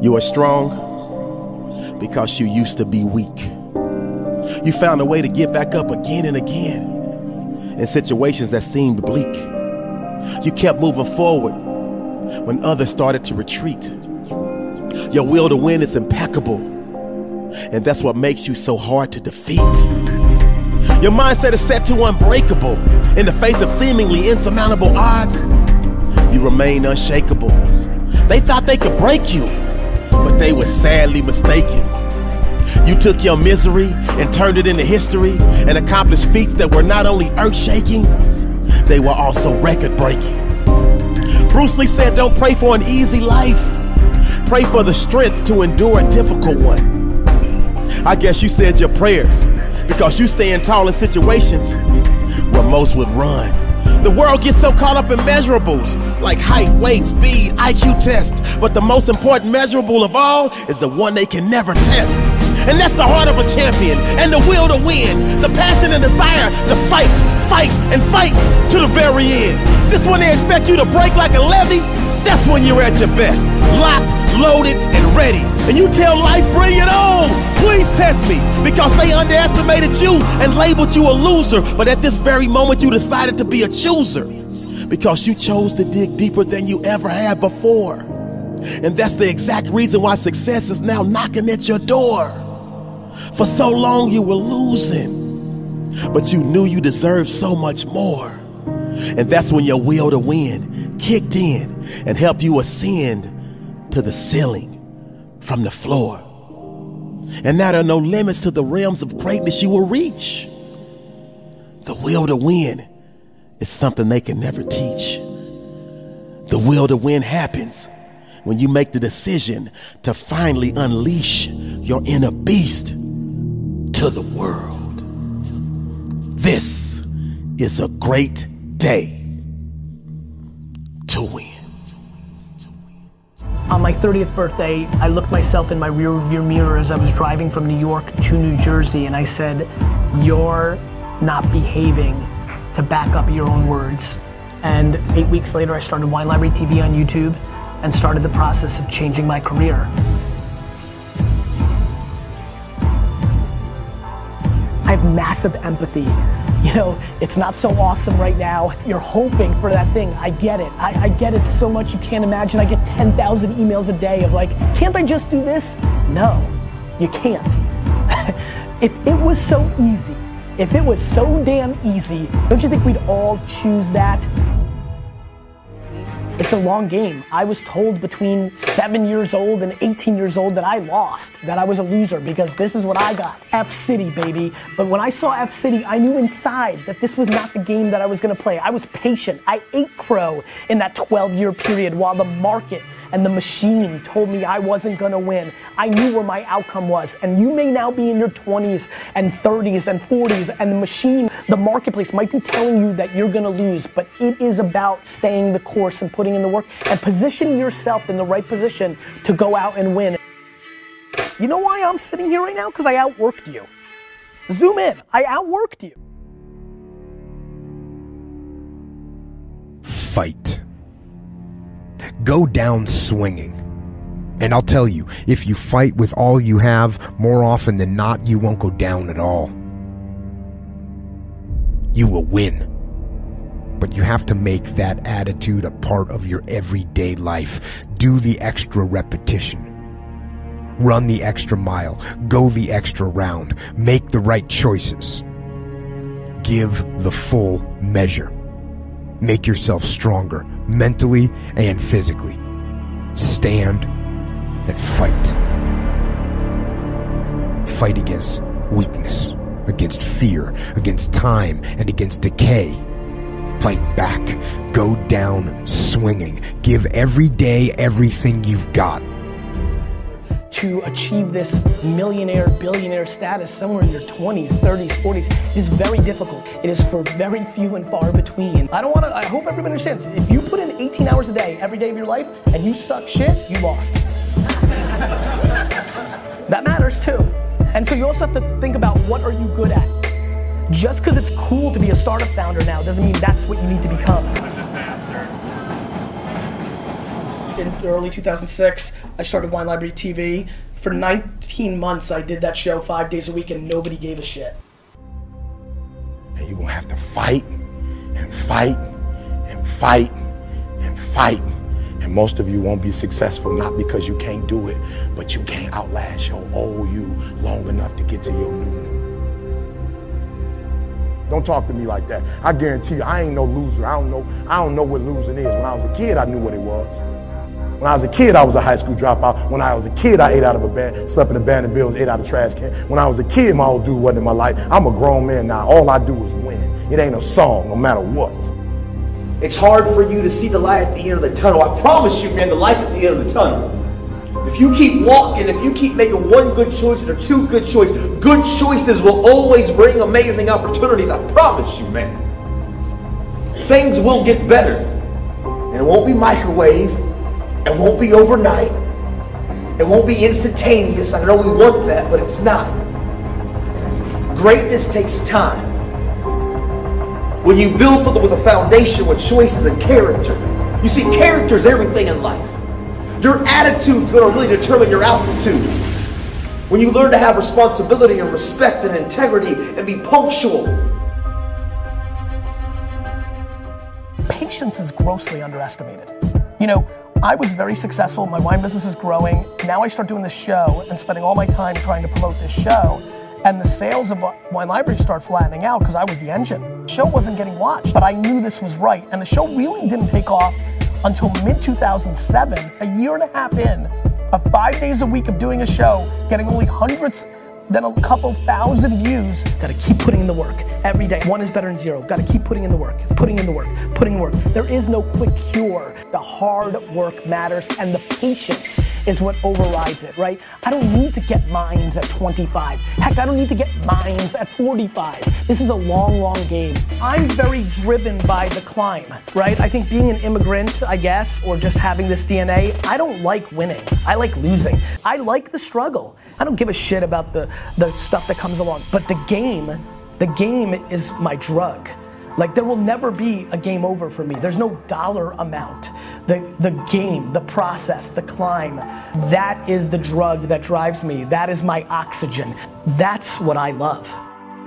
You are strong because you used to be weak. You found a way to get back up again and again in situations that seemed bleak. You kept moving forward when others started to retreat. Your will to win is impeccable, and that's what makes you so hard to defeat. Your mindset is set to unbreakable in the face of seemingly insurmountable odds. You remain unshakable. They thought they could break you, but they were sadly mistaken. You took your misery and turned it into history and accomplished feats that were not only earth shaking, they were also record breaking. Bruce Lee said, Don't pray for an easy life, pray for the strength to endure a difficult one. I guess you said your prayers because you stand tall in situations where most would run. The world gets so caught up in measurables like height, weight, speed, IQ test. But the most important measurable of all is the one they can never test. And that's the heart of a champion and the will to win, the passion and desire to fight, fight, and fight to the very end. Just when they expect you to break like a levee, that's when you're at your best. Locked, loaded, and ready. And you tell life, bring it on. Please test me because they underestimated you and labeled you a loser. But at this very moment, you decided to be a chooser because you chose to dig deeper than you ever had before. And that's the exact reason why success is now knocking at your door. For so long, you were losing, but you knew you deserved so much more. And that's when your will to win kicked in and helped you ascend to the ceiling from the floor. And there are no limits to the realms of greatness you will reach. The will to win is something they can never teach. The will to win happens when you make the decision to finally unleash your inner beast to the world. This is a great day to win. On my 30th birthday, I looked myself in my rear view mirror as I was driving from New York to New Jersey, and I said, You're not behaving to back up your own words. And eight weeks later, I started Wine Library TV on YouTube and started the process of changing my career. I have massive empathy. You know, it's not so awesome right now. You're hoping for that thing. I get it. I, I get it so much you can't imagine. I get 10,000 emails a day of like, can't I just do this? No, you can't. if it was so easy, if it was so damn easy, don't you think we'd all choose that? It's a long game. I was told between seven years old and 18 years old that I lost, that I was a loser because this is what I got. F City, baby. But when I saw F City, I knew inside that this was not the game that I was gonna play. I was patient. I ate crow in that 12 year period while the market and the machine told me I wasn't gonna win. I knew where my outcome was. And you may now be in your 20s and 30s and 40s, and the machine, the marketplace might be telling you that you're gonna lose, but it is about staying the course and putting in the work and position yourself in the right position to go out and win. You know why I'm sitting here right now? Because I outworked you. Zoom in. I outworked you. Fight. Go down swinging. And I'll tell you, if you fight with all you have, more often than not, you won't go down at all. You will win. But you have to make that attitude a part of your everyday life. Do the extra repetition. Run the extra mile. Go the extra round. Make the right choices. Give the full measure. Make yourself stronger, mentally and physically. Stand and fight. Fight against weakness, against fear, against time, and against decay. Fight back. Go down swinging. Give every day everything you've got. to achieve this millionaire, billionaire status somewhere in your 20s, 30s, 40s is very difficult. It is for very few and far between. I don't want to, I hope everybody understands. If you put in 18 hours a day, every day of your life, and you suck shit, you lost. that matters too. And so you also have to think about what are you good at. Just because it's cool to be a startup founder now doesn't mean that's what you need to become. in early 2006. I started Wine Library TV. For 19 months, I did that show five days a week, and nobody gave a shit. And you're gonna have to fight and fight and fight and fight. And most of you won't be successful not because you can't do it, but you can't outlast your old you long enough to get to your new new. Don't talk to me like that. I guarantee you, I ain't no loser. I don't know. I don't know what losing is. When I was a kid, I knew what it was. When I was a kid, I was a high school dropout. When I was a kid, I ate out of a bed, slept in a band of bills, ate out of trash can. When I was a kid, my old dude wasn't in my life. I'm a grown man now. All I do is win. It ain't a song, no matter what. It's hard for you to see the light at the end of the tunnel. I promise you, man, the light's at the end of the tunnel. If you keep walking, if you keep making one good choice or two good choices, good choices will always bring amazing opportunities. I promise you, man. Things will get better. And it won't be microwave. It won't be overnight. It won't be instantaneous. I know we want that, but it's not. Greatness takes time. When you build something with a foundation with choices and character, you see, character is everything in life. Your attitude's going to really determine your altitude. When you learn to have responsibility and respect and integrity and be punctual, patience is grossly underestimated. You know, I was very successful, my wine business is growing. Now I start doing this show and spending all my time trying to promote this show. And the sales of Wine Library start flattening out because I was the engine. The show wasn't getting watched, but I knew this was right. And the show really didn't take off until mid 2007, a year and a half in, of five days a week of doing a show, getting only hundreds then a couple thousand views. Gotta keep putting in the work every day. One is better than zero. Gotta keep putting in the work, putting in the work, putting in work. There is no quick cure. The hard work matters and the patience is what overrides it, right? I don't need to get mines at 25. Heck, I don't need to get mines at 45. This is a long, long game. I'm very driven by the climb, right? I think being an immigrant, I guess, or just having this DNA, I don't like winning. I like losing. I like the struggle. I don't give a shit about the, the stuff that comes along. But the game, the game is my drug. Like there will never be a game over for me. There's no dollar amount. The the game, the process, the climb, that is the drug that drives me. That is my oxygen. That's what I love.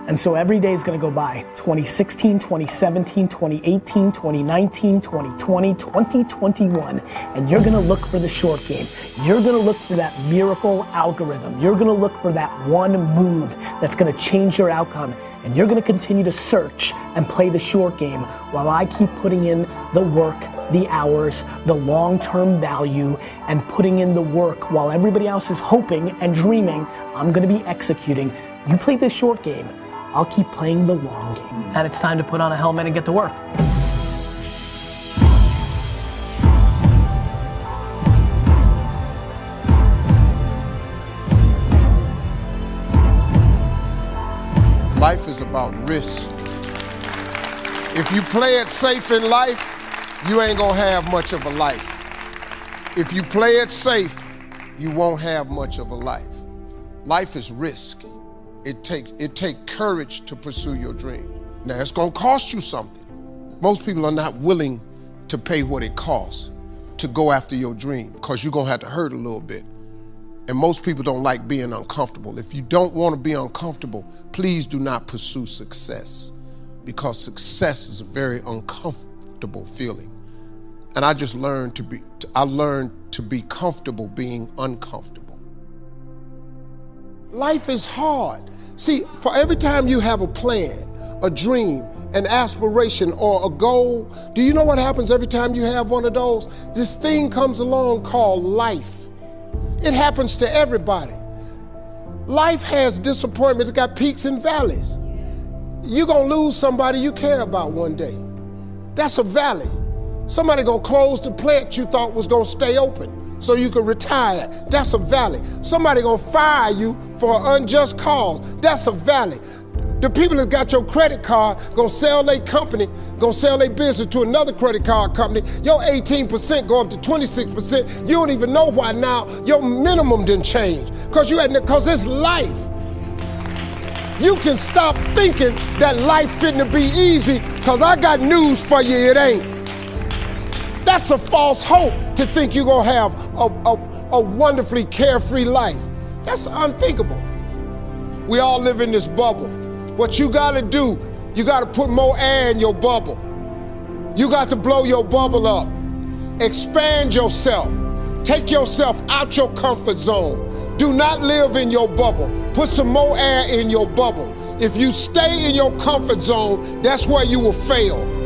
And so every day is gonna go by 2016, 2017, 2018, 2019, 2020, 2021. And you're gonna look for the short game. You're gonna look for that miracle algorithm. You're gonna look for that one move that's gonna change your outcome. And you're gonna continue to search and play the short game while I keep putting in the work, the hours, the long term value, and putting in the work while everybody else is hoping and dreaming. I'm gonna be executing. You play this short game. I'll keep playing the long game. And it's time to put on a helmet and get to work. Life is about risk. If you play it safe in life, you ain't gonna have much of a life. If you play it safe, you won't have much of a life. Life is risk. It takes it take courage to pursue your dream. Now it's gonna cost you something. Most people are not willing to pay what it costs to go after your dream because you're gonna have to hurt a little bit. And most people don't like being uncomfortable. If you don't want to be uncomfortable, please do not pursue success because success is a very uncomfortable feeling. And I just learned to be I learned to be comfortable being uncomfortable. Life is hard. See, for every time you have a plan, a dream, an aspiration, or a goal, do you know what happens every time you have one of those? This thing comes along called life. It happens to everybody. Life has disappointments, it's got peaks and valleys. You're gonna lose somebody you care about one day. That's a valley. Somebody gonna close the plant you thought was gonna stay open so you can retire. That's a valley. Somebody gonna fire you for an unjust cause. That's a valley. The people that got your credit card gonna sell their company, gonna sell their business to another credit card company. Your 18% go up to 26%. You don't even know why now your minimum didn't change. Cause you had cause it's life. You can stop thinking that life fitting to be easy, cause I got news for you, it ain't. That's a false hope. To think you're going to have a, a, a wonderfully carefree life. That's unthinkable. We all live in this bubble. What you got to do, you got to put more air in your bubble. You got to blow your bubble up. Expand yourself. Take yourself out your comfort zone. Do not live in your bubble. Put some more air in your bubble. If you stay in your comfort zone, that's where you will fail.